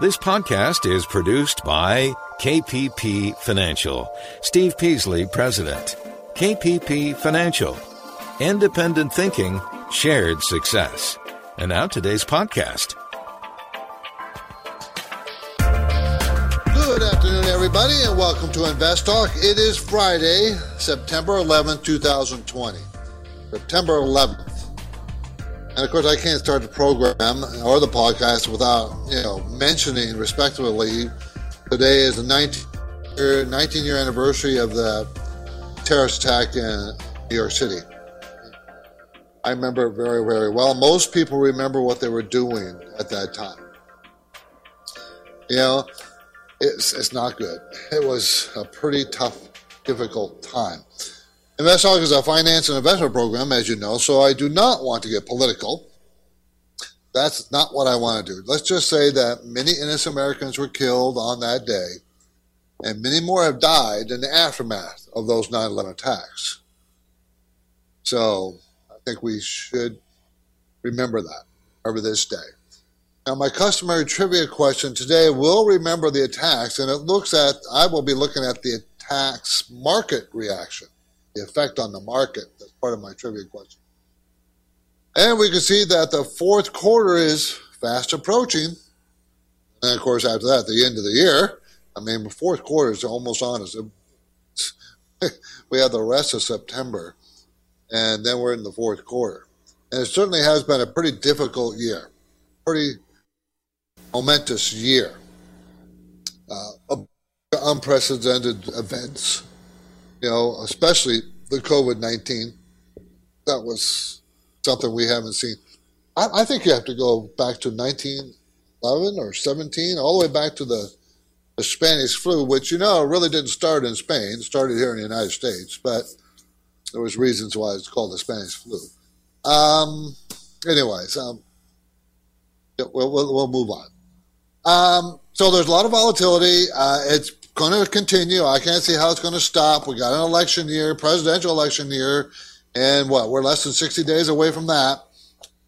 This podcast is produced by KPP Financial. Steve Peasley, President. KPP Financial. Independent thinking, shared success. And now today's podcast. Good afternoon, everybody, and welcome to Invest Talk. It is Friday, September 11th, 2020. September 11th. And of course, I can't start the program or the podcast without, you know, mentioning respectively today is the 19 year, 19 year anniversary of the terrorist attack in New York City. I remember very, very well. Most people remember what they were doing at that time. You know, it's, it's not good. It was a pretty tough, difficult time. InvestTalk is a finance and investment program, as you know, so I do not want to get political. That's not what I want to do. Let's just say that many innocent Americans were killed on that day, and many more have died in the aftermath of those 9 11 attacks. So I think we should remember that over this day. Now, my customary trivia question today will remember the attacks, and it looks at, I will be looking at the attacks market reaction the effect on the market. That's part of my trivia question. And we can see that the fourth quarter is fast approaching. And of course, after that, the end of the year, I mean, the fourth quarter is almost on us. we have the rest of September, and then we're in the fourth quarter. And it certainly has been a pretty difficult year, pretty momentous year. Uh, unprecedented events you know, especially the COVID 19. That was something we haven't seen. I, I, think you have to go back to 1911 or 17, all the way back to the, the Spanish flu, which, you know, really didn't start in Spain. It started here in the United States, but there was reasons why it's called the Spanish flu. Um, anyways, um, we'll, we'll, we'll move on. Um, so there's a lot of volatility. Uh, it's going to continue. I can't see how it's going to stop. We got an election year, presidential election year, and what? We're less than 60 days away from that.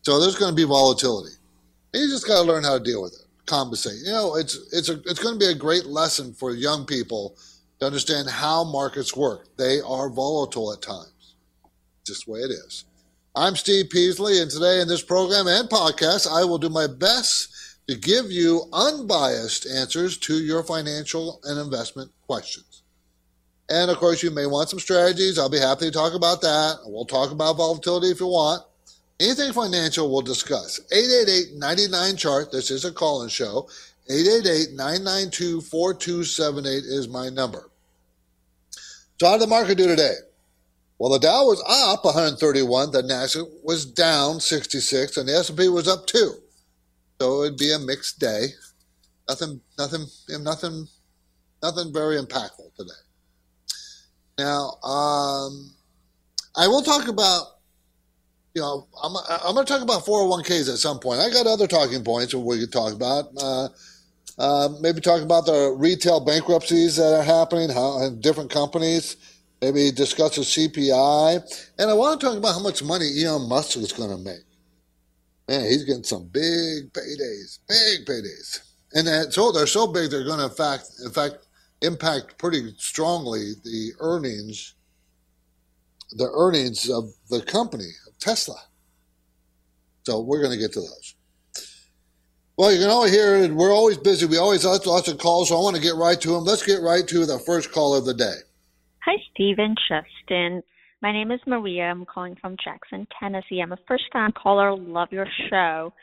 So there's going to be volatility. And you just got to learn how to deal with it, compensate. You know, it's it's a, it's going to be a great lesson for young people to understand how markets work. They are volatile at times. Just the way it is. I'm Steve Peasley, and today in this program and podcast, I will do my best to give you unbiased answers to your financial and investment questions. And of course, you may want some strategies. I'll be happy to talk about that. We'll talk about volatility if you want. Anything financial, we'll discuss. 888 99 chart. This is a call in show. 888 992 4278 is my number. So, how did the market do today? Well, the Dow was up 131, the Nasdaq was down 66, and the S&P was up 2. So it'd be a mixed day. Nothing, nothing, nothing, nothing very impactful today. Now, um, I will talk about, you know, I'm, I'm going to talk about 401ks at some point. I got other talking points we could talk about. Uh, uh, maybe talk about the retail bankruptcies that are happening how, in different companies. Maybe discuss the CPI. And I want to talk about how much money Elon Musk is going to make man, he's getting some big paydays, big paydays. And that, so they're so big they're going to, in fact, in fact, impact pretty strongly the earnings, the earnings of the company of Tesla. So we're going to get to those. Well, you can always hear it. we're always busy. We always have lots of calls, so I want to get right to them. Let's get right to the first call of the day. Hi, Stephen Justin. My name is Maria. I'm calling from Jackson, Tennessee. I'm a first time caller. Love your show.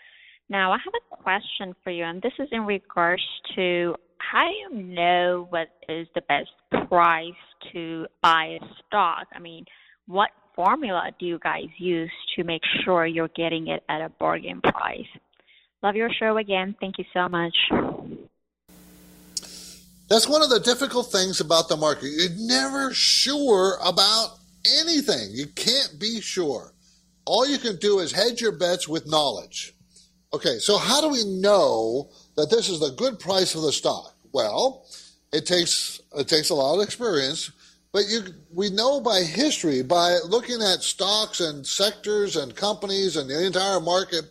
Now, I have a question for you, and this is in regards to how do you know what is the best price to buy a stock? I mean, what formula do you guys use to make sure you're getting it at a bargain price? Love your show again. Thank you so much. That's one of the difficult things about the market. You're never sure about anything. You can't be sure. All you can do is hedge your bets with knowledge. Okay, so how do we know that this is the good price of the stock? Well, it takes it takes a lot of experience, but you we know by history, by looking at stocks and sectors and companies and the entire market,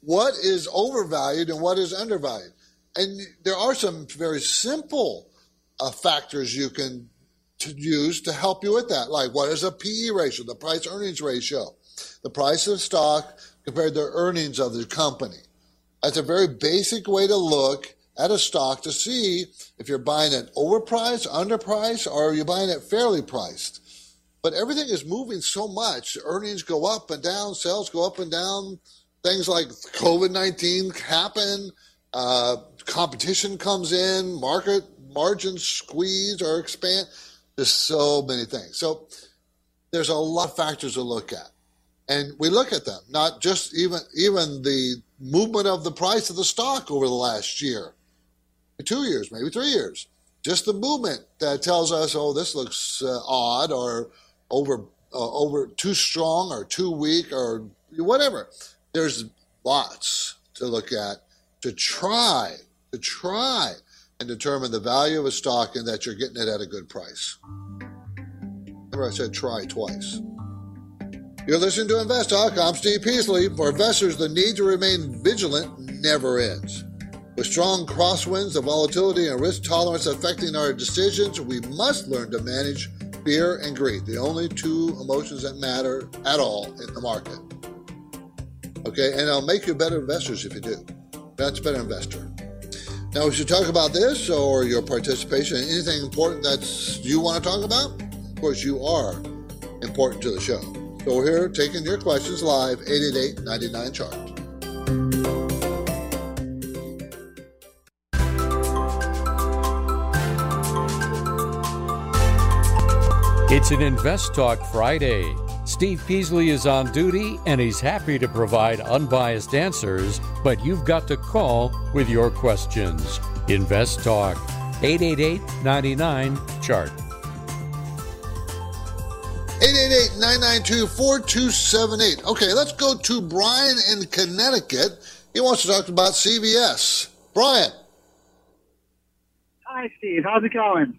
what is overvalued and what is undervalued. and there are some very simple uh, factors you can to use to help you with that. Like what is a PE ratio, the price earnings ratio, the price of stock compared to earnings of the company. That's a very basic way to look at a stock to see if you're buying it overpriced, underpriced, or are you buying it fairly priced. But everything is moving so much. Earnings go up and down, sales go up and down. Things like COVID 19 happen, uh, competition comes in, market margins squeeze or expand. There's so many things. So there's a lot of factors to look at. And we look at them, not just even even the movement of the price of the stock over the last year, two years, maybe three years. Just the movement that tells us, oh, this looks uh, odd or over uh, over too strong or too weak or whatever. There's lots to look at to try to try and determine the value of a stock and that you're getting it at a good price. Remember, I said try twice. You're listening to Invest Talk. I'm Steve Peasley. For investors, the need to remain vigilant never ends. With strong crosswinds, the volatility and risk tolerance affecting our decisions, we must learn to manage fear and greed, the only two emotions that matter at all in the market. Okay, and it'll make you better investors if you do. That's a better investor. Now, we should talk about this or your participation in anything important that you want to talk about. Of course, you are important to the show. So we're here taking your questions live, 888 99 chart. It's an Invest Talk Friday. Steve Peasley is on duty and he's happy to provide unbiased answers, but you've got to call with your questions. Invest Talk, 888 99 Chart. 888-992-4278. Okay, let's go to Brian in Connecticut. He wants to talk about CVS. Brian. Hi, Steve. How's it going?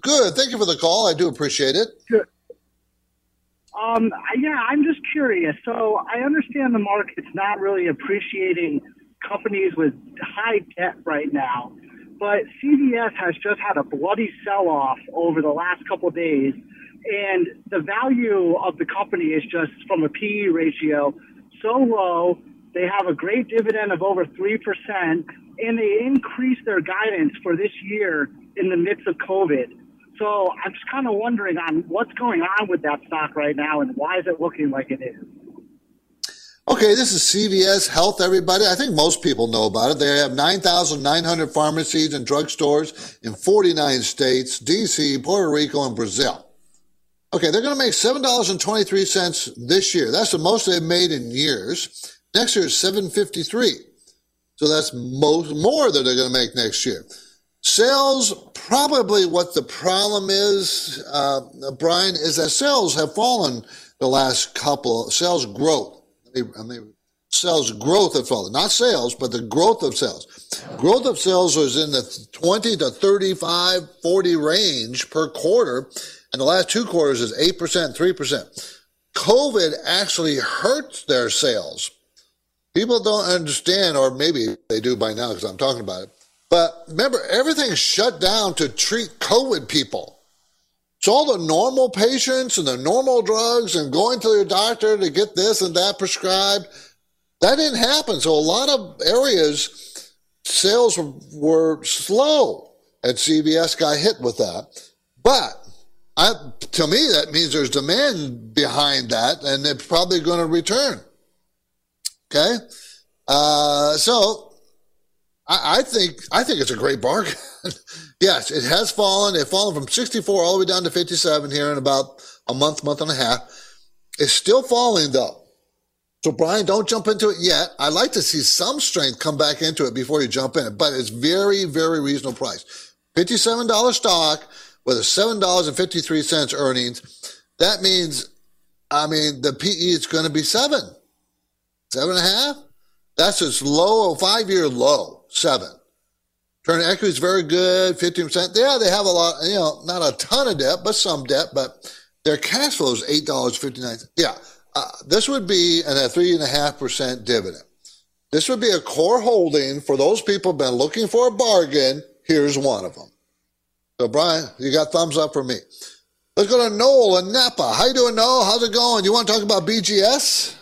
Good. Thank you for the call. I do appreciate it. Good. Um, yeah, I'm just curious. So I understand the market's not really appreciating companies with high debt right now, but CVS has just had a bloody sell-off over the last couple of days, and the value of the company is just from a PE ratio so low. They have a great dividend of over three percent, and they increased their guidance for this year in the midst of COVID. So I'm just kind of wondering on what's going on with that stock right now and why is it looking like it is? Okay, this is CVS Health, everybody. I think most people know about it. They have 9,900 pharmacies and drugstores in 49 states, DC, Puerto Rico, and Brazil. Okay, they're going to make $7.23 this year. That's the most they've made in years. Next year is 753. So that's most, more that they're going to make next year. Sales, probably what the problem is, uh, Brian, is that sales have fallen the last couple, of sales growth. I mean, sales growth have fallen, not sales, but the growth of sales. Growth of sales was in the 20 to 35, 40 range per quarter. And the last two quarters is 8%, 3%. COVID actually hurts their sales. People don't understand, or maybe they do by now because I'm talking about it but remember, everything's shut down to treat COVID people. So all the normal patients and the normal drugs and going to your doctor to get this and that prescribed, that didn't happen. So a lot of areas, sales were slow and CVS got hit with that. But I, to me, that means there's demand behind that and it's probably going to return. Okay. Uh, so I, I think I think it's a great bargain. yes, it has fallen. It's fallen from 64 all the way down to 57 here in about a month, month and a half. It's still falling though. So Brian, don't jump into it yet. I'd like to see some strength come back into it before you jump in, but it's very, very reasonable price. $57 stock with a $7.53 earnings. That means, I mean, the PE is going to be seven, seven and a half. That's its low, a five year low seven. Turn equity is very good, 15%. Yeah, they have a lot, you know, not a ton of debt, but some debt, but their cash flow is $8.59. Yeah, uh, this would be an, a 3.5% dividend. This would be a core holding for those people been looking for a bargain. Here's one of them. So, Brian, you got thumbs up for me. Let's go to Noel in Napa. How you doing, Noel? How's it going? You want to talk about BGS?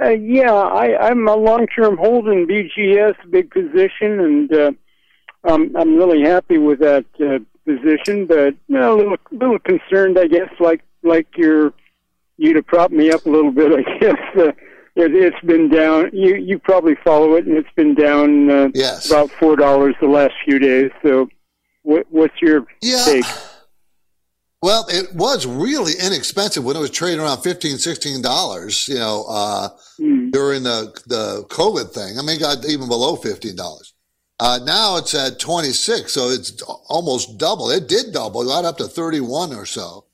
Uh, yeah, I, I'm a long-term holding BGS, big position, and uh, um, I'm really happy with that uh, position. But you know, a little, little concerned, I guess, like like you're you to prop me up a little bit. I guess uh, it, it's been down. You you probably follow it, and it's been down uh, Yes. about four dollars the last few days. So, what, what's your Yeah. take? Well, it was really inexpensive when it was trading around 15 $16, you know, uh, Hmm. during the, the COVID thing. I mean, it got even below $15. Uh, now it's at 26, so it's almost double. It did double, got up to 31 or so.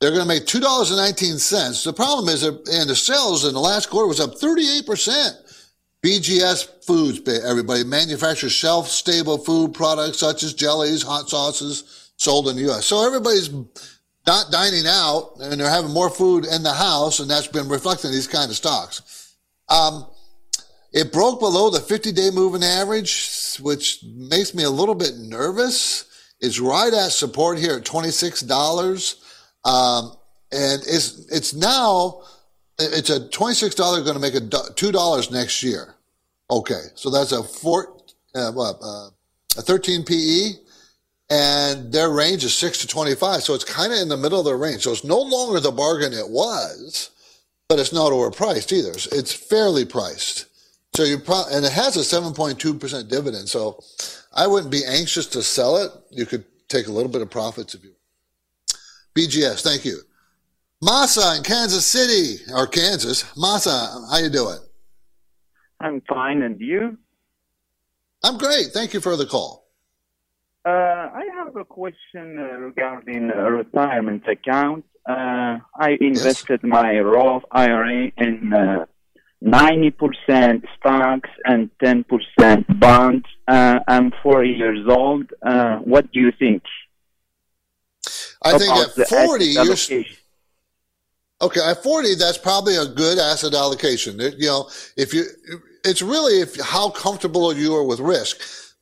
They're going to make $2.19. The problem is, and the sales in the last quarter was up 38%. BGS Foods, everybody, manufactures shelf stable food products such as jellies, hot sauces sold in the U.S. So everybody's not dining out and they're having more food in the house, and that's been reflecting these kind of stocks. Um, it broke below the 50 day moving average, which makes me a little bit nervous. It's right at support here at $26. Um, and it's, it's now, it's a $26 going to make a $2 next year. Okay. So that's a four, uh, what, uh, a 13 PE and their range is six to 25. So it's kind of in the middle of their range. So it's no longer the bargain it was, but it's not overpriced either. It's fairly priced. So you pro- and it has a 7.2% dividend. So I wouldn't be anxious to sell it. You could take a little bit of profits if you BGS, thank you. massa in Kansas City or Kansas. massa how you doing? I'm fine, and you? I'm great. Thank you for the call. Uh, I have a question uh, regarding a retirement account. Uh, I invested my Roth IRA in uh, 90% stocks and 10% bonds. Uh, I'm 40 years old. Uh, what do you think? I think at 40, asset you're? Okay, at 40, that's probably a good asset allocation. It- you know, if you, it's really if how comfortable you are with risk.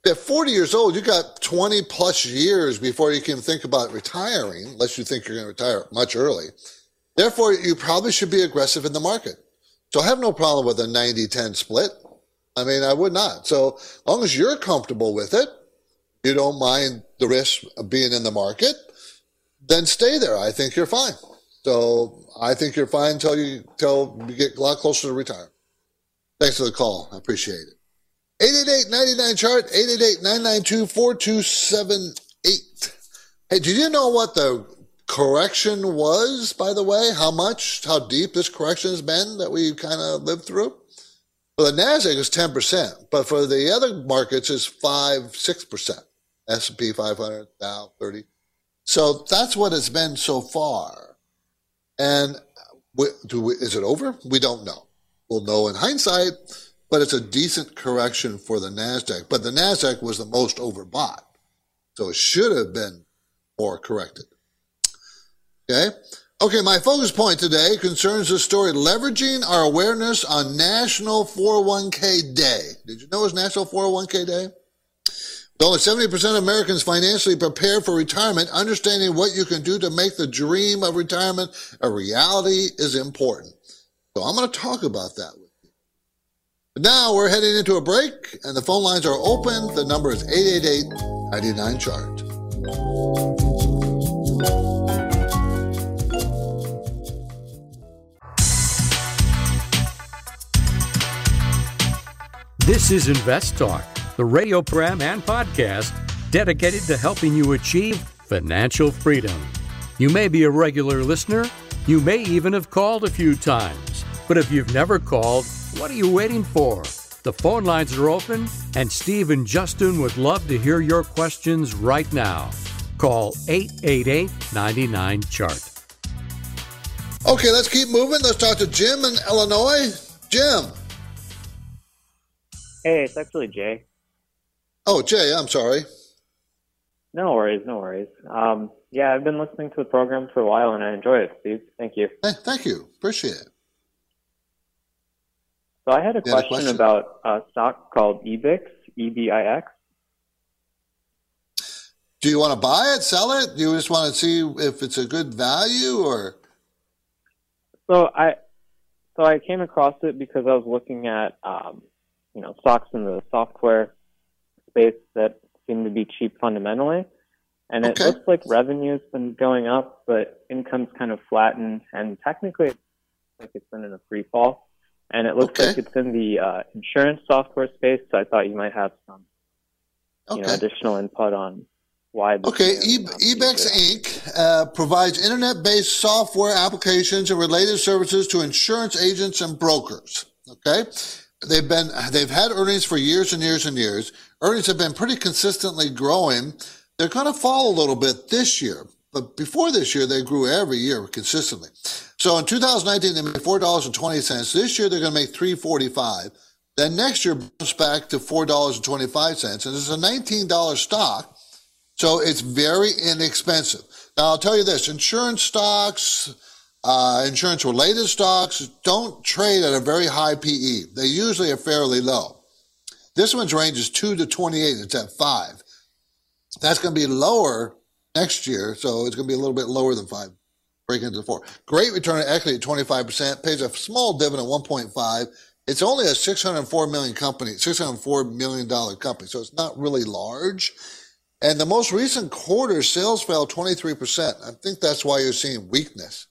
At 40 years old, you got 20 plus years before you can think about retiring, unless you think you're going to retire much early. Therefore, you probably should be aggressive in the market. So I have no problem with a 90-10 split. I mean, I would not. So long as you're comfortable with it, you don't mind the risk of being in the market, then stay there. I think you're fine. So I think you're fine until you till you get a lot closer to retirement. Thanks for the call. I appreciate it. 888-99 chart, 888-992-4278. Hey, did you know what the correction was, by the way? How much, how deep this correction has been that we kind of lived through? For the NASDAQ is 10%, but for the other markets is 5, 6%. S&P 500, Dow 30. So that's what it's been so far. And uh, we, do we, is it over? We don't know. We'll know in hindsight, but it's a decent correction for the NASDAQ. But the NASDAQ was the most overbought. So it should have been more corrected. Okay. Okay. My focus point today concerns the story leveraging our awareness on National 401k Day. Did you know it's National 401k Day? With only 70% of Americans financially prepared for retirement, understanding what you can do to make the dream of retirement a reality is important. So I'm going to talk about that now we're heading into a break and the phone lines are open. The number is 888-99 chart. This is Invest Talk, the radio program and podcast dedicated to helping you achieve financial freedom. You may be a regular listener, you may even have called a few times, but if you've never called, what are you waiting for? The phone lines are open, and Steve and Justin would love to hear your questions right now. Call 888 99 Chart. Okay, let's keep moving. Let's talk to Jim in Illinois. Jim. Hey, it's actually Jay. Oh, Jay, I'm sorry. No worries, no worries. Um, yeah, I've been listening to the program for a while and I enjoy it, Steve. Thank you. Hey, thank you. Appreciate it. So I had a question, question, about a stock called EBIX, E-B-I-X. Do you want to buy it, sell it? Do you just want to see if it's a good value or? So I, so I came across it because I was looking at, um, you know, stocks in the software space that seem to be cheap fundamentally. And it okay. looks like revenue's been going up, but income's kind of flattened, and technically, like it's been in a free fall. And it looks okay. like it's in the uh, insurance software space, so I thought you might have some, you know, additional input on why. Okay, e- Ebix Inc. Uh, provides internet-based software applications and related services to insurance agents and brokers. Okay, they've been they've had earnings for years and years and years. Earnings have been pretty consistently growing. They're going to fall a little bit this year, but before this year, they grew every year consistently. So in 2019, they made four dollars and twenty cents. This year, they're going to make three forty-five. Then next year, bounce back to four dollars and twenty-five cents, and it's a nineteen dollar stock. So it's very inexpensive. Now I'll tell you this: insurance stocks, uh, insurance related stocks don't trade at a very high PE. They usually are fairly low. This one's range is 2 to 28. It's at 5. That's going to be lower next year, so it's going to be a little bit lower than 5, breaking into 4. Great return equity at 25%, pays a small dividend 1.5. It's only a 604 million company, 604 million dollar company, so it's not really large. And the most recent quarter sales fell 23%. I think that's why you're seeing weakness.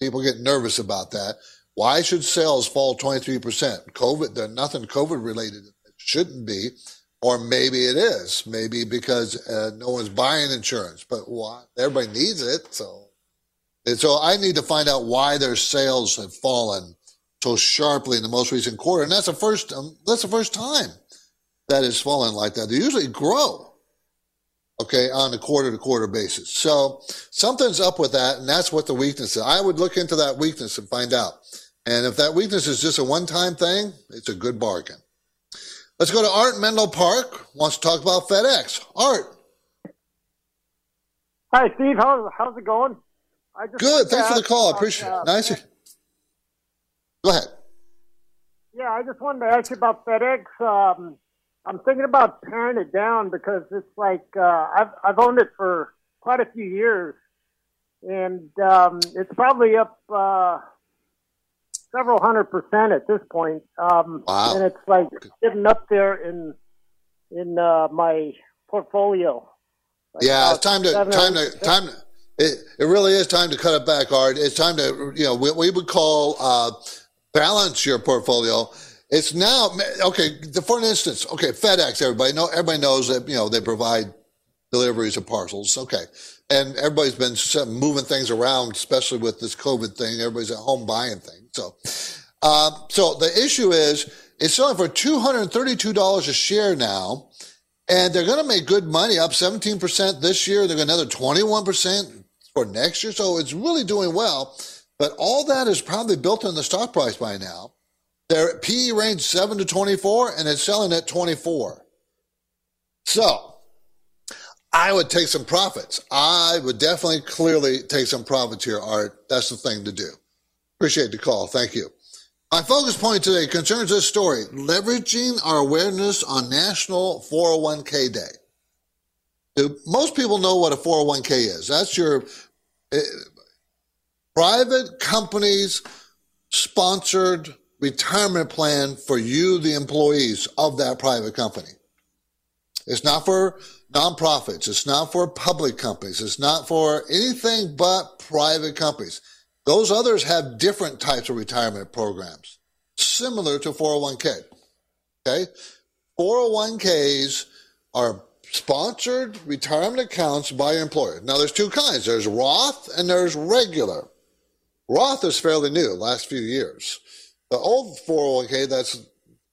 People get nervous about that. Why should sales fall 23%? COVID, there's nothing COVID related. It shouldn't be. Or maybe it is. Maybe because uh, no one's buying insurance, but why? Everybody needs it. So, and so I need to find out why their sales have fallen so sharply in the most recent quarter. And that's the first, um, that's the first time that has fallen like that. They usually grow okay, on a quarter to quarter basis. So something's up with that, and that's what the weakness is. I would look into that weakness and find out. And if that weakness is just a one time thing, it's a good bargain. Let's go to Art Menlo Park. Wants to talk about FedEx. Art. Hi, Steve. How's, how's it going? Good. Thanks for the call. I appreciate uh, it. Nice. Go ahead. Yeah, I just wanted to ask you about FedEx. Um, I'm thinking about paring it down because it's like uh, I've I've owned it for quite a few years, and um, it's probably up uh, several hundred percent at this point. Um, wow! And it's like sitting up there in in uh, my portfolio. Like yeah, it's time to time to time. To, it it really is time to cut it back, Art. It's time to you know what we would call uh, balance your portfolio it's now okay. For instance, okay, FedEx. Everybody know. Everybody knows that you know they provide deliveries of parcels. Okay, and everybody's been moving things around, especially with this COVID thing. Everybody's at home buying things. So, uh, so the issue is it's selling for two hundred thirty-two dollars a share now, and they're going to make good money, up seventeen percent this year. They're going another twenty-one percent for next year. So it's really doing well. But all that is probably built in the stock price by now. Their PE range 7 to 24, and it's selling at 24. So I would take some profits. I would definitely clearly take some profits here, Art. That's the thing to do. Appreciate the call. Thank you. My focus point today concerns this story leveraging our awareness on National 401k Day. Do most people know what a 401k is? That's your uh, private companies sponsored retirement plan for you, the employees of that private company. It's not for nonprofits. It's not for public companies. It's not for anything but private companies. Those others have different types of retirement programs, similar to 401k. Okay. 401ks are sponsored retirement accounts by your employer. Now there's two kinds. There's Roth and there's regular. Roth is fairly new, last few years. The old 401k that's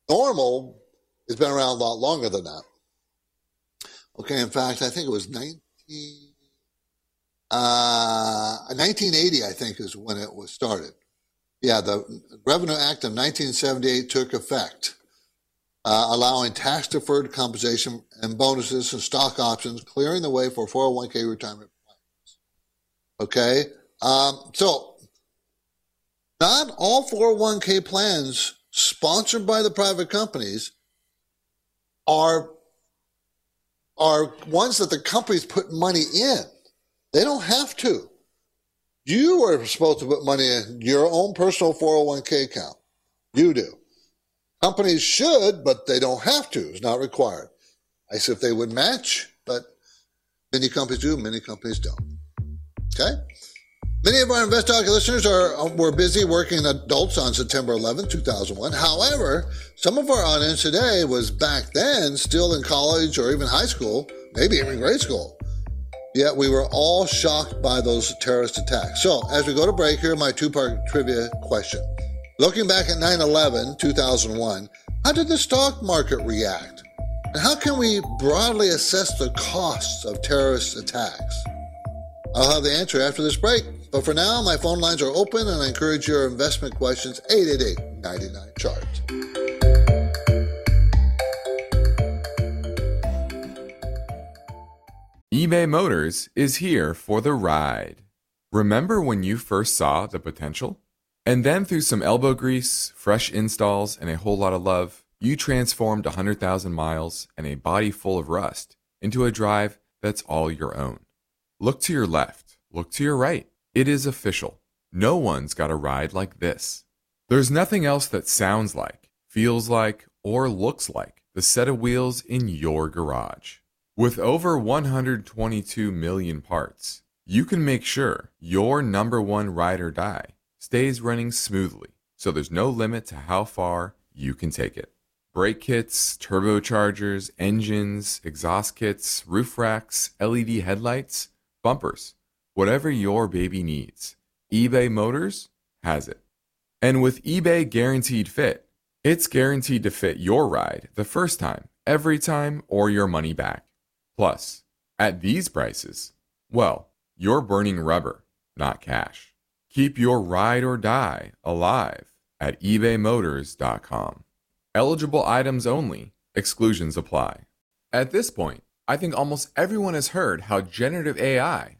normal has been around a lot longer than that. Okay, in fact, I think it was 19, uh, 1980, I think, is when it was started. Yeah, the Revenue Act of 1978 took effect, uh, allowing tax deferred compensation and bonuses and stock options, clearing the way for 401k retirement plans. Okay, um, so not all 401k plans sponsored by the private companies are are ones that the companies put money in. They don't have to. You are supposed to put money in your own personal 401k account. You do. Companies should, but they don't have to. It's not required. I said if they would match, but many companies do, many companies don't. Okay? Many of our Invest Talk listeners are uh, were busy working adults on September 11, 2001. However, some of our audience today was back then still in college or even high school, maybe even grade school. Yet we were all shocked by those terrorist attacks. So, as we go to break, here my two-part trivia question. Looking back at 9/11, 2001, how did the stock market react? And how can we broadly assess the costs of terrorist attacks? I'll have the answer after this break. But for now, my phone lines are open and I encourage your investment questions 888 99 chart. eBay Motors is here for the ride. Remember when you first saw the potential? And then through some elbow grease, fresh installs, and a whole lot of love, you transformed 100,000 miles and a body full of rust into a drive that's all your own. Look to your left, look to your right. It is official. No one's got a ride like this. There's nothing else that sounds like, feels like, or looks like the set of wheels in your garage. With over 122 million parts, you can make sure your number one ride or die stays running smoothly, so there's no limit to how far you can take it. Brake kits, turbochargers, engines, exhaust kits, roof racks, LED headlights, bumpers Whatever your baby needs, eBay Motors has it. And with eBay Guaranteed Fit, it's guaranteed to fit your ride the first time, every time, or your money back. Plus, at these prices, well, you're burning rubber, not cash. Keep your ride or die alive at ebaymotors.com. Eligible items only, exclusions apply. At this point, I think almost everyone has heard how generative AI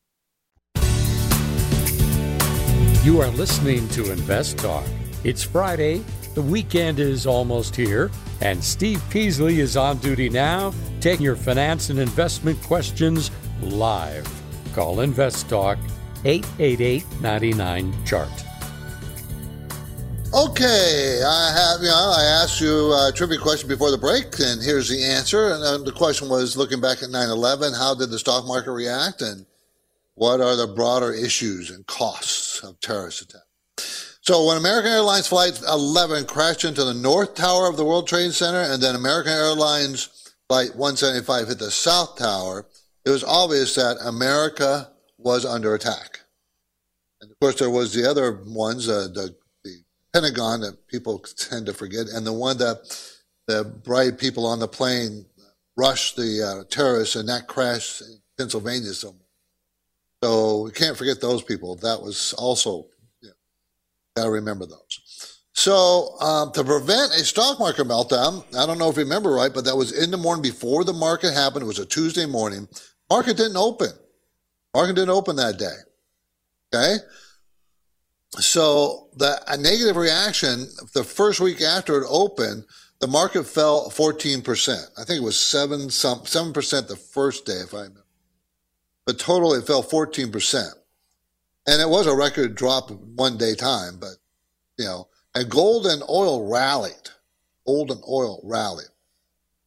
You are listening to Invest Talk. It's Friday, the weekend is almost here, and Steve Peasley is on duty now, taking your finance and investment questions live. Call Invest Talk 888 99 Chart. Okay, I have, you know, I asked you a trivia question before the break, and here's the answer. And uh, the question was looking back at 9 11, how did the stock market react? And what are the broader issues and costs of terrorist attacks? So when American Airlines Flight 11 crashed into the North Tower of the World Trade Center and then American Airlines Flight 175 hit the South Tower, it was obvious that America was under attack. And of course, there was the other ones, uh, the, the Pentagon that people tend to forget, and the one that the bright people on the plane rushed the uh, terrorists, and that crashed in Pennsylvania somewhere. So we can't forget those people. That was also, know, got to remember those. So um, to prevent a stock market meltdown, I don't know if you remember right, but that was in the morning before the market happened. It was a Tuesday morning. Market didn't open. Market didn't open that day. Okay. So the a negative reaction the first week after it opened, the market fell 14%. I think it was seven some 7% the first day, if I remember. But total it fell 14%. And it was a record drop one day time, but you know, and gold and oil rallied. Gold and oil rallied.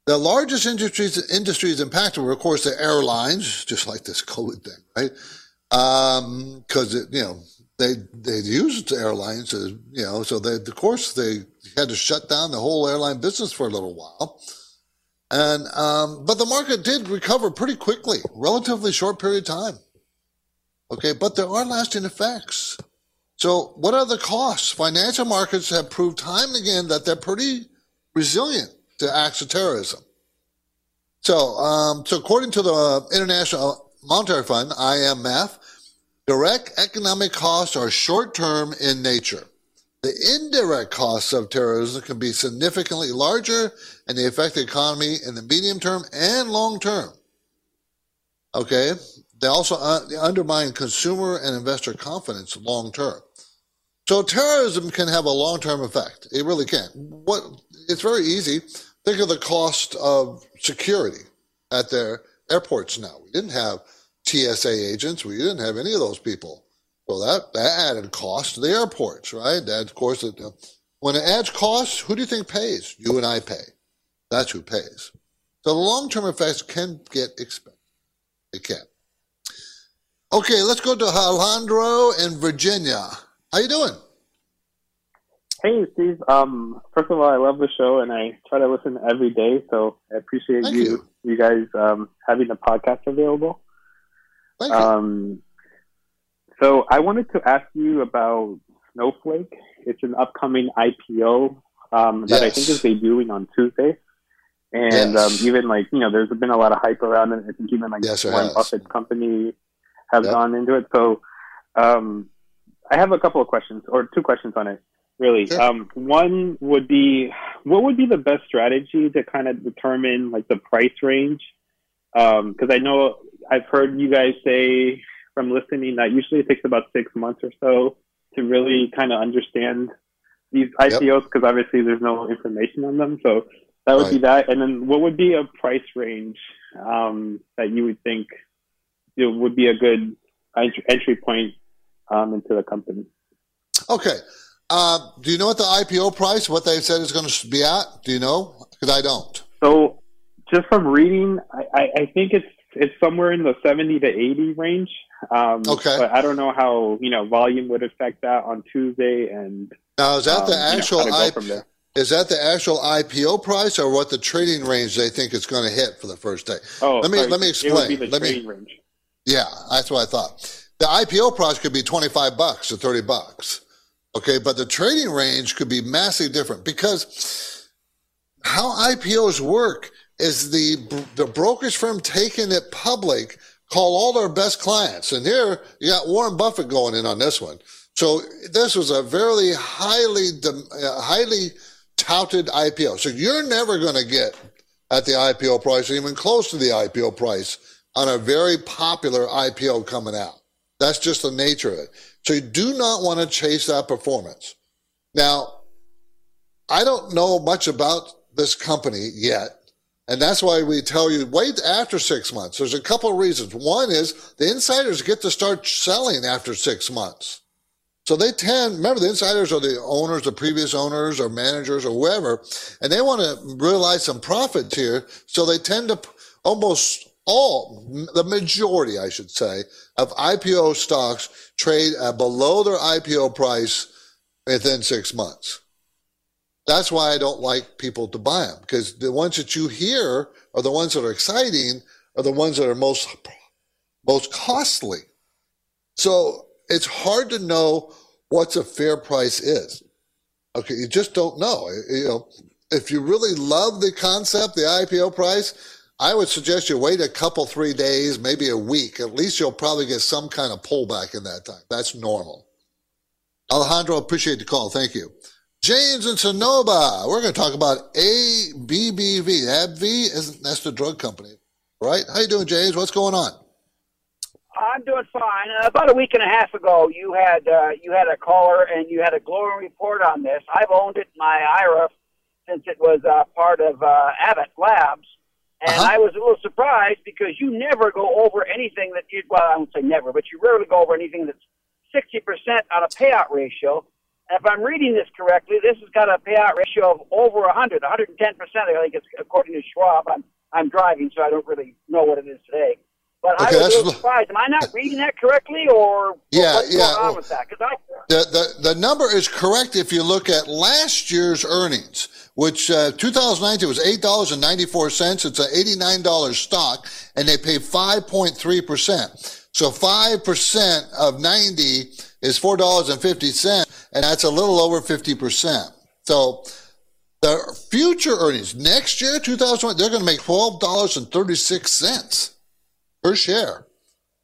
The largest industries industries impacted were, of course, the airlines, just like this COVID thing, right? Because um, you know they they used airlines, to, you know, so they of course they had to shut down the whole airline business for a little while. And um, but the market did recover pretty quickly, relatively short period of time. Okay, but there are lasting effects. So what are the costs? Financial markets have proved time again that they're pretty resilient to acts of terrorism. So, um, so according to the International Monetary Fund, IMF, direct economic costs are short-term in nature. The indirect costs of terrorism can be significantly larger and they affect the economy in the medium term and long term. Okay. They also uh, undermine consumer and investor confidence long term. So terrorism can have a long term effect. It really can. What it's very easy. Think of the cost of security at their airports now. We didn't have TSA agents. We didn't have any of those people. So that, that added cost to the airports, right? That, of course, it, when it adds costs, who do you think pays? You and I pay. That's who pays. So the long-term effects can get expensive. They can. Okay, let's go to Alejandro in Virginia. How you doing? Hey, Steve. Um, first of all, I love the show, and I try to listen every day. So I appreciate you, you, you guys um, having the podcast available. Thank um, so I wanted to ask you about Snowflake. It's an upcoming IPO um, that yes. I think is debuting on Tuesday. And yes. um, even like, you know, there's been a lot of hype around it. I think even like yes, Warren Buffett's company has yep. gone into it. So um, I have a couple of questions or two questions on it, really. Sure. Um, one would be what would be the best strategy to kind of determine like the price range? Because um, I know I've heard you guys say from listening that usually it takes about six months or so to really kind of understand these IPOs because yep. obviously there's no information on them. So that would right. be that. And then what would be a price range um, that you would think you know, would be a good entry point um, into the company? Okay. Uh, do you know what the IPO price, what they said is going to be at? Do you know? Because I don't. So, just from reading, I, I, I think it's it's somewhere in the 70 to 80 range. Um, okay. But I don't know how, you know, volume would affect that on Tuesday. And now, is that um, the actual you know, Is that the actual IPO price or what the trading range they think it's going to hit for the first day? Oh, let me, sorry. let me explain. It would be the let me, range. Yeah, that's what I thought. The IPO price could be 25 bucks or 30 bucks. Okay. But the trading range could be massively different because how IPOs work is the the brokerage firm taking it public call all their best clients. And here you got Warren Buffett going in on this one. So this was a very highly uh, highly touted IPO. So you're never going to get at the IPO price, or even close to the IPO price, on a very popular IPO coming out. That's just the nature of it. So you do not want to chase that performance. Now, I don't know much about this company yet. And that's why we tell you wait after six months. There's a couple of reasons. One is the insiders get to start selling after six months. So they tend, remember the insiders are the owners, the previous owners or managers or whoever, and they want to realize some profits here. So they tend to almost all, the majority, I should say, of IPO stocks trade below their IPO price within six months. That's why I don't like people to buy them because the ones that you hear are the ones that are exciting are the ones that are most most costly. So it's hard to know what's a fair price is. Okay, you just don't know. You know, if you really love the concept, the IPO price, I would suggest you wait a couple, three days, maybe a week. At least you'll probably get some kind of pullback in that time. That's normal. Alejandro, appreciate the call. Thank you. James and Sonoma. We're going to talk about ABBV. AbbVie, isn't that's the drug company, right? How you doing, James? What's going on? I'm doing fine. Uh, about a week and a half ago, you had uh, you had a caller and you had a glowing report on this. I've owned it in my IRA since it was uh, part of uh, Abbott Labs, and uh-huh. I was a little surprised because you never go over anything that you well, I won't say never, but you rarely go over anything that's sixty percent on a payout ratio. If I'm reading this correctly, this has got a payout ratio of over 100, 110 percent. I think it's according to Schwab. I'm I'm driving, so I don't really know what it is today. But okay, I was little surprised. Am I not reading that correctly, or yeah, what's yeah. going on with that? Because I the, the the number is correct if you look at last year's earnings, which uh, 2019 was eight dollars and ninety four cents. It's an eighty nine dollars stock, and they pay five point three percent. So five percent of ninety is four dollars and that's a little over fifty percent. So the future earnings next year, 2020, they're going to make twelve dollars and thirty six cents per share.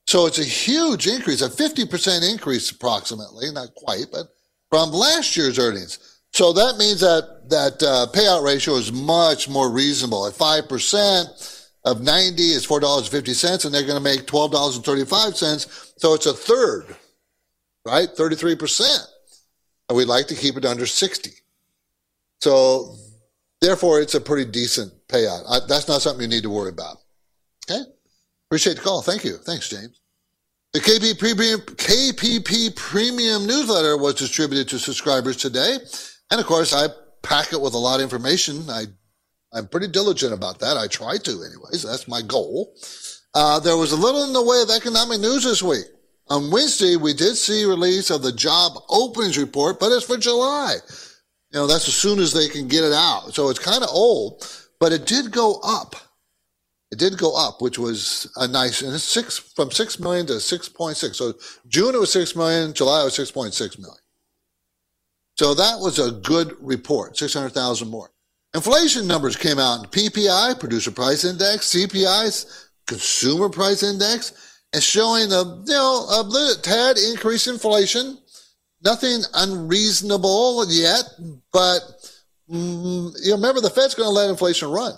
So it's a huge increase, a 50% increase approximately, not quite, but from last year's earnings. So that means that that uh, payout ratio is much more reasonable. At 5% of 90 is $4.50, and they're going to make $12.35. So it's a third, right? 33%. And we'd like to keep it under 60. So therefore, it's a pretty decent payout. I, that's not something you need to worry about. Okay? Appreciate the call. Thank you. Thanks, James. The Premium, KPP Premium newsletter was distributed to subscribers today. And of course, I pack it with a lot of information. I, I'm pretty diligent about that. I try to anyways. That's my goal. Uh, there was a little in the way of economic news this week. On Wednesday, we did see release of the job openings report, but it's for July. You know, that's as soon as they can get it out. So it's kind of old, but it did go up. It did go up, which was a nice, and it's six from six million to six point six. So June it was six million, July it was six point six million. So that was a good report, six hundred thousand more. Inflation numbers came out. in PPI, Producer Price Index, CPI's Consumer Price Index, and showing a you know a little tad increase in inflation. Nothing unreasonable yet, but mm, you remember the Fed's going to let inflation run.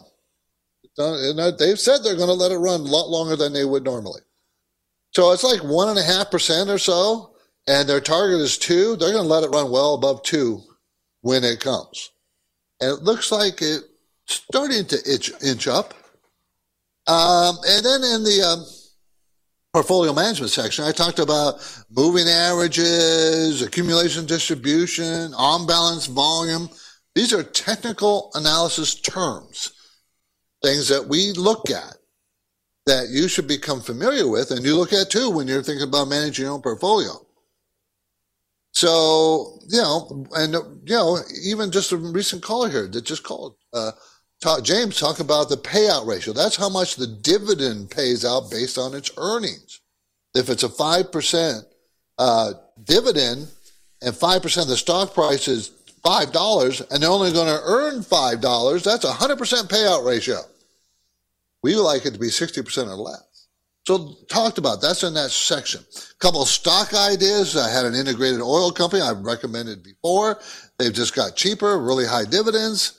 They've said they're going to let it run a lot longer than they would normally. So it's like one and a half percent or so, and their target is two. They're going to let it run well above two when it comes, and it looks like it's starting to itch, inch up. Um, and then in the um, portfolio management section, I talked about moving averages, accumulation distribution, on balance volume. These are technical analysis terms things that we look at that you should become familiar with and you look at too when you're thinking about managing your own portfolio. So, you know, and, you know, even just a recent caller here that just called, uh, talk, James talk about the payout ratio. That's how much the dividend pays out based on its earnings. If it's a 5%, uh, dividend and 5% of the stock price is $5 and they're only going to earn $5, that's a 100% payout ratio. We would like it to be 60% or less. So talked about that's in that section. Couple stock ideas. I had an integrated oil company I've recommended before. They've just got cheaper, really high dividends.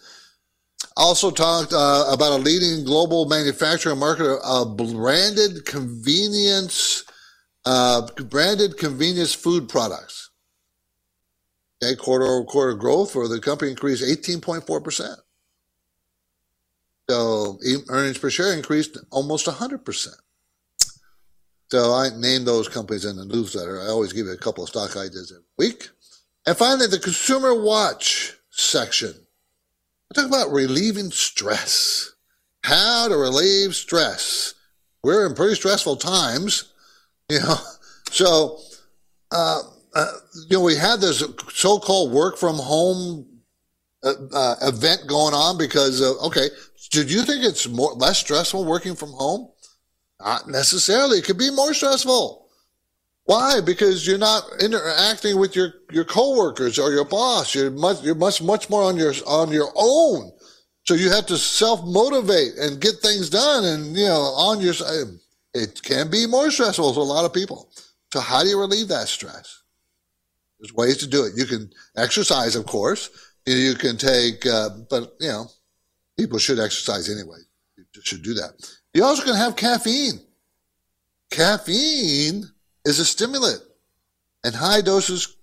Also talked uh, about a leading global manufacturer and marketer of branded convenience, uh, branded convenience food products. Okay, quarter over quarter growth for the company increased 18.4%. So earnings per share increased almost 100%. So I named those companies in the newsletter. I always give you a couple of stock ideas every week. And finally, the consumer watch section. I talk about relieving stress. How to relieve stress. We're in pretty stressful times, you know. So, uh, uh, you know, we had this so-called work from home uh, uh event going on because, okay, did you think it's more less stressful working from home? Not necessarily. It could be more stressful. Why? Because you're not interacting with your, your coworkers or your boss. You're much, you're much, much more on your, on your own. So you have to self motivate and get things done and, you know, on your, it can be more stressful for a lot of people. So how do you relieve that stress? There's ways to do it. You can exercise, of course. You can take, uh, but you know, people should exercise anyway. You should do that. You also can have caffeine. Caffeine is a stimulant, and high doses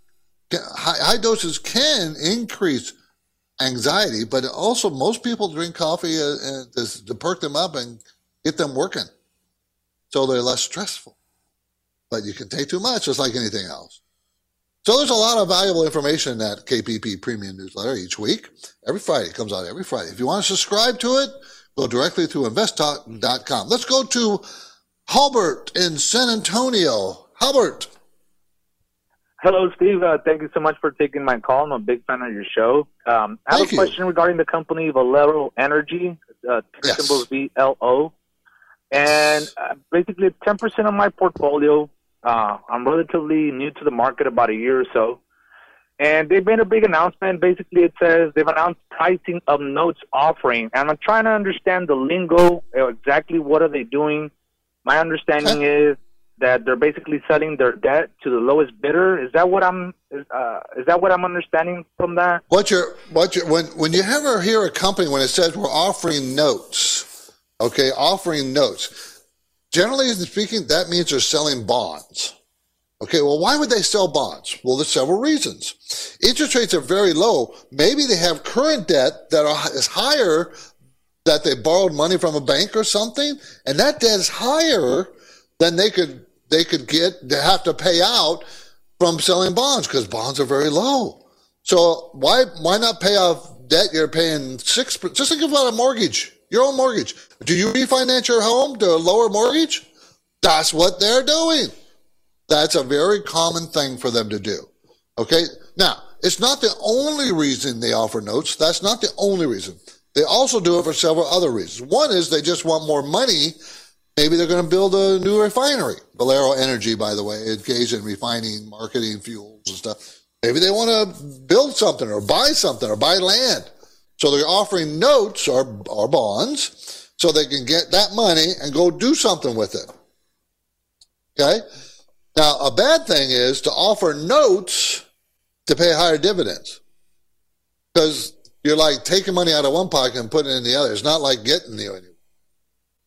high, high doses can increase anxiety, but also most people drink coffee uh, to, to perk them up and get them working, so they're less stressful. But you can take too much, just like anything else. So there's a lot of valuable information in that KPP Premium newsletter each week. Every Friday it comes out every Friday. If you want to subscribe to it, go directly to investtalk.com. Let's go to Halbert in San Antonio. Halbert. Hello, Steve. Uh, thank you so much for taking my call. I'm a big fan of your show. Um, I have Thank a you. question regarding the company Valero Energy, uh, Yes. symbol VLO. And uh, basically, 10% of my portfolio. Uh, I'm relatively new to the market, about a year or so. And they've made a big announcement. Basically, it says they've announced pricing of notes offering. And I'm trying to understand the lingo. uh, Exactly what are they doing? My understanding is that they're basically selling their debt to the lowest bidder. Is that what I'm? Uh, is that what I'm understanding from that? What you're, what you when when you ever hear a company when it says we're offering notes, okay, offering notes. Generally speaking, that means they're selling bonds. Okay, well, why would they sell bonds? Well, there's several reasons. Interest rates are very low. Maybe they have current debt that is higher that they borrowed money from a bank or something, and that debt is higher than they could they could get they have to pay out from selling bonds because bonds are very low. So why why not pay off debt you're paying six? Just think about a mortgage, your own mortgage. Do you refinance your home to a lower mortgage? That's what they're doing. That's a very common thing for them to do. Okay. Now, it's not the only reason they offer notes. That's not the only reason. They also do it for several other reasons. One is they just want more money. Maybe they're going to build a new refinery. Valero Energy, by the way, engaged in refining, marketing fuels and stuff. Maybe they want to build something or buy something or buy land. So they're offering notes or, or bonds so they can get that money and go do something with it. Okay? Now, a bad thing is to offer notes to pay higher dividends because you're like taking money out of one pocket and putting it in the other. It's not like getting the.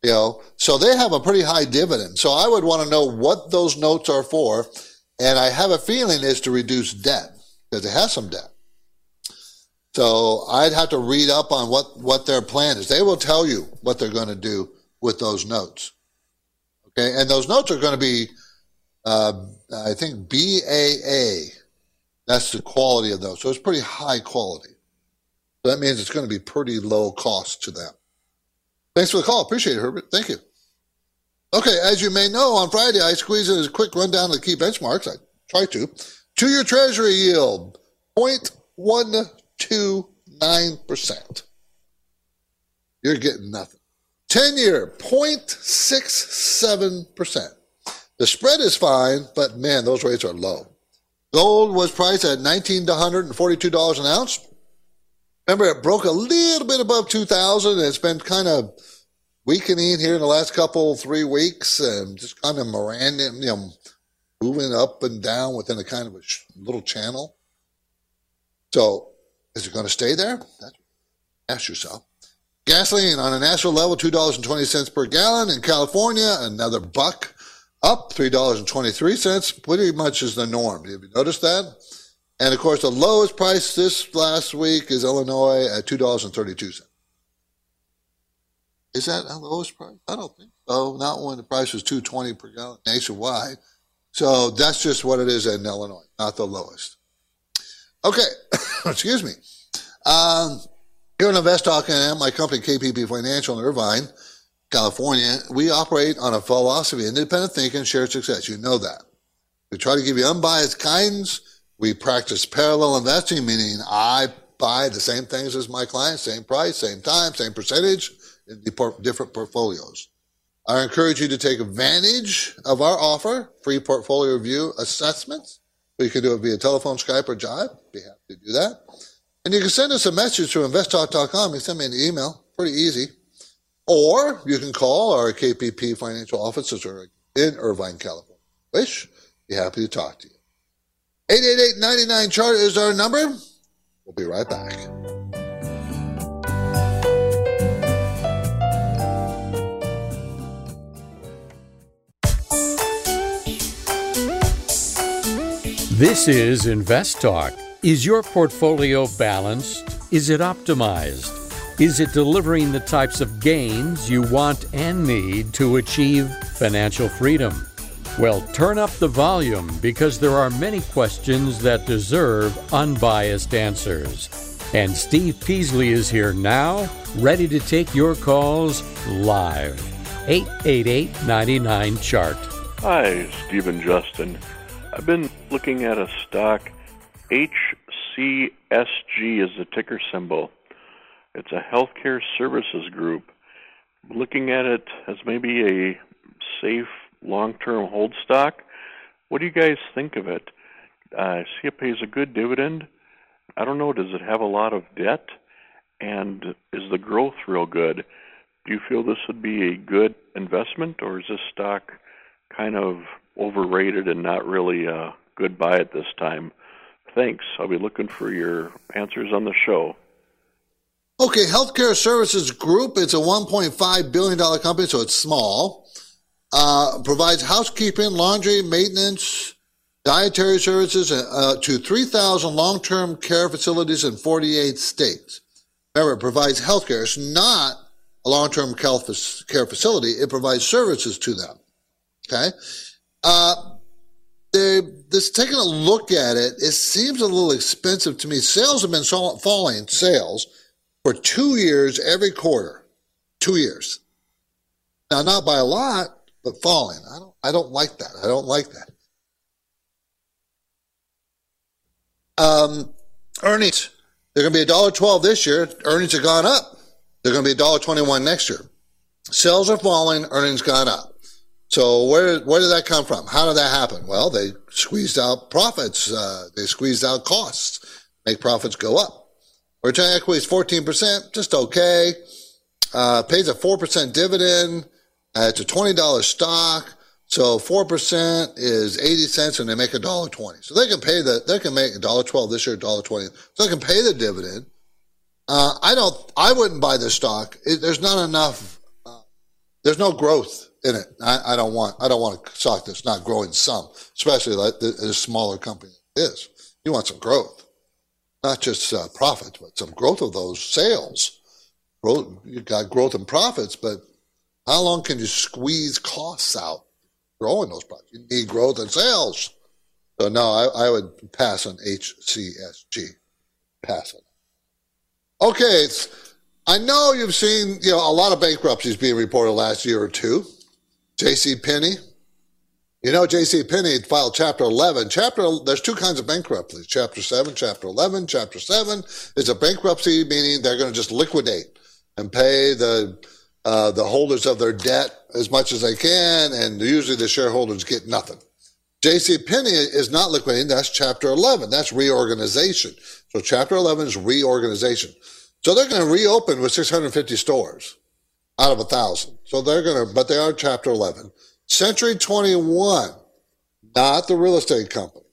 You know, so they have a pretty high dividend. So I would want to know what those notes are for. And I have a feeling it's to reduce debt because it has some debt. So I'd have to read up on what, what their plan is. They will tell you what they're going to do with those notes. Okay. And those notes are going to be, uh, I think BAA. That's the quality of those. So it's pretty high quality. So that means it's going to be pretty low cost to them. Thanks for the call. Appreciate it, Herbert. Thank you. Okay, as you may know, on Friday I squeeze in a quick rundown of the key benchmarks. I try to. Two year treasury yield, 0.129%. You're getting nothing. 10 year, 0.67%. The spread is fine, but man, those rates are low. Gold was priced at $1,942 an ounce. Remember, it broke a little bit above 2000 and it's been kind of weakening here in the last couple, three weeks and just kind of Miranda, you know, moving up and down within a kind of a little channel. So is it going to stay there? That's, ask yourself. Gasoline on a national level, $2.20 per gallon. In California, another buck up, $3.23. Pretty much is the norm. Have you noticed that? And of course, the lowest price this last week is Illinois at $2.32. Is that the lowest price? I don't think so. Not when the price was 220 per gallon nationwide. So that's just what it is in Illinois, not the lowest. Okay, excuse me. Um, here in Invest Talk and my company KPP Financial in Irvine, California, we operate on a philosophy, independent thinking, shared success. You know that. We try to give you unbiased guidance. We practice parallel investing, meaning I buy the same things as my clients, same price, same time, same percentage in different portfolios. I encourage you to take advantage of our offer, free portfolio review assessments. You can do it via telephone, Skype, or Jive. Be happy to do that. And you can send us a message through investtalk.com. You send me an email. Pretty easy. Or you can call our KPP financial offices in Irvine, California. Wish, be happy to talk to you. 888-99 chart is our number. We'll be right back. This is Invest Talk. Is your portfolio balanced? Is it optimized? Is it delivering the types of gains you want and need to achieve financial freedom? Well, turn up the volume because there are many questions that deserve unbiased answers. And Steve Peasley is here now, ready to take your calls live. 888 99 Chart. Hi, Stephen Justin. I've been looking at a stock, HCSG is the ticker symbol. It's a healthcare services group. Looking at it as maybe a safe long term hold stock. What do you guys think of it? Uh, I see it pays a good dividend. I don't know, does it have a lot of debt? And is the growth real good? Do you feel this would be a good investment, or is this stock kind of overrated and not really a good buy at this time. Thanks. I'll be looking for your answers on the show. Okay, Healthcare Services Group. It's a $1.5 billion company, so it's small. Uh, provides housekeeping, laundry, maintenance, dietary services uh, to 3,000 long term care facilities in 48 states. Remember, it provides healthcare. It's not a long term care facility, it provides services to them. Okay? Uh, they, just taking a look at it, it seems a little expensive to me. Sales have been falling, sales, for two years every quarter. Two years. Now, not by a lot, but falling. I don't, I don't like that. I don't like that. Um, earnings. They're going to be $1.12 this year. Earnings have gone up. They're going to be $1.21 next year. Sales are falling, earnings gone up. So where where did that come from? How did that happen? Well, they squeezed out profits. Uh, they squeezed out costs, make profits go up. Return equity is fourteen percent, just okay. Uh, pays a four percent dividend. Uh, it's a twenty dollars stock, so four percent is eighty cents, and they make a dollar twenty. So they can pay the they can make a dollar twelve this year, dollar twenty. So they can pay the dividend. Uh, I don't. I wouldn't buy this stock. It, there's not enough. Uh, there's no growth in it. I, I, don't want I don't want a stock that's not growing some, especially like the, a smaller company is. You want some growth, not just uh, profits, but some growth of those sales. Growth, you got growth and profits, but how long can you squeeze costs out growing those products? You need growth and sales. So no, I, I would pass on HCSG. Pass on. Okay, I know you've seen you know a lot of bankruptcies being reported last year or two. J.C. Penney. You know, J.C. Penney filed Chapter 11. Chapter there's two kinds of bankruptcies: Chapter 7, Chapter 11. Chapter 7 is a bankruptcy, meaning they're going to just liquidate and pay the uh, the holders of their debt as much as they can, and usually the shareholders get nothing. J.C. Penney is not liquidating. That's Chapter 11. That's reorganization. So Chapter 11 is reorganization. So they're going to reopen with 650 stores out of a thousand. So they're going to, but they are chapter 11. Century 21, not the real estate company.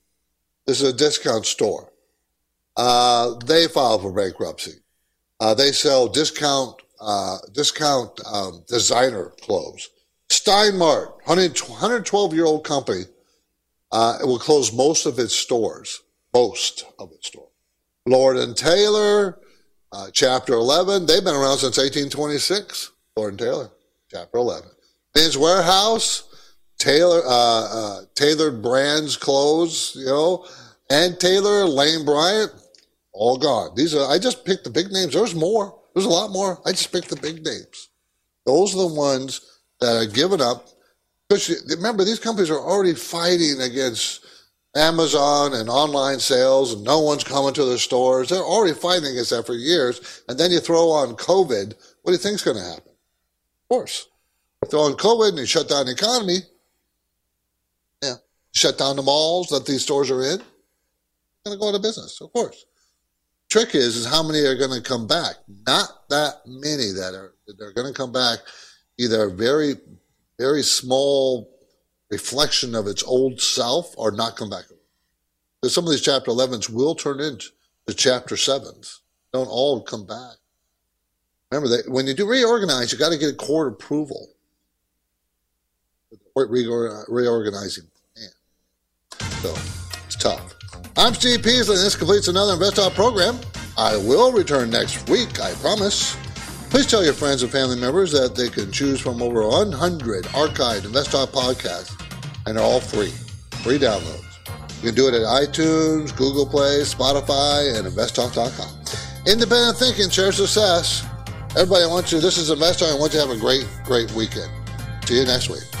This is a discount store. Uh, they file for bankruptcy. Uh, they sell discount, uh, discount, um, designer clothes. Stein Mart, 112 year old company, uh, it will close most of its stores, most of its stores. Lord and Taylor, uh, chapter 11, they've been around since 1826. Lord and Taylor, chapter 11. Men's Wearhouse, Taylor, uh, uh, tailored brands clothes, you know, and Taylor, Lane Bryant, all gone. These are, I just picked the big names. There's more. There's a lot more. I just picked the big names. Those are the ones that are given up. Because remember, these companies are already fighting against Amazon and online sales, and no one's coming to their stores. They're already fighting against that for years. And then you throw on COVID. What do you think's going to happen? Of course. So on COVID and you shut down the economy, yeah, shut down the malls that these stores are in, going to go out of business, of course. Trick is, is how many are going to come back? Not that many that are they're going to come back. Either a very, very small reflection of its old self, or not come back. Because some of these chapter 11s will turn into chapter sevens don't all come back. Remember that when you do reorganize, you got to get a court approval. Court reorganizing plan. So it's tough. I'm Steve Peasley, and this completes another InvestTalk program. I will return next week, I promise. Please tell your friends and family members that they can choose from over 100 archived InvestTalk podcasts, and they're all free. Free downloads. You can do it at iTunes, Google Play, Spotify, and InvestTalk.com. Independent thinking, share success. Everybody, I want you, this is InvestTalk. I want you to have a great, great weekend. See you next week.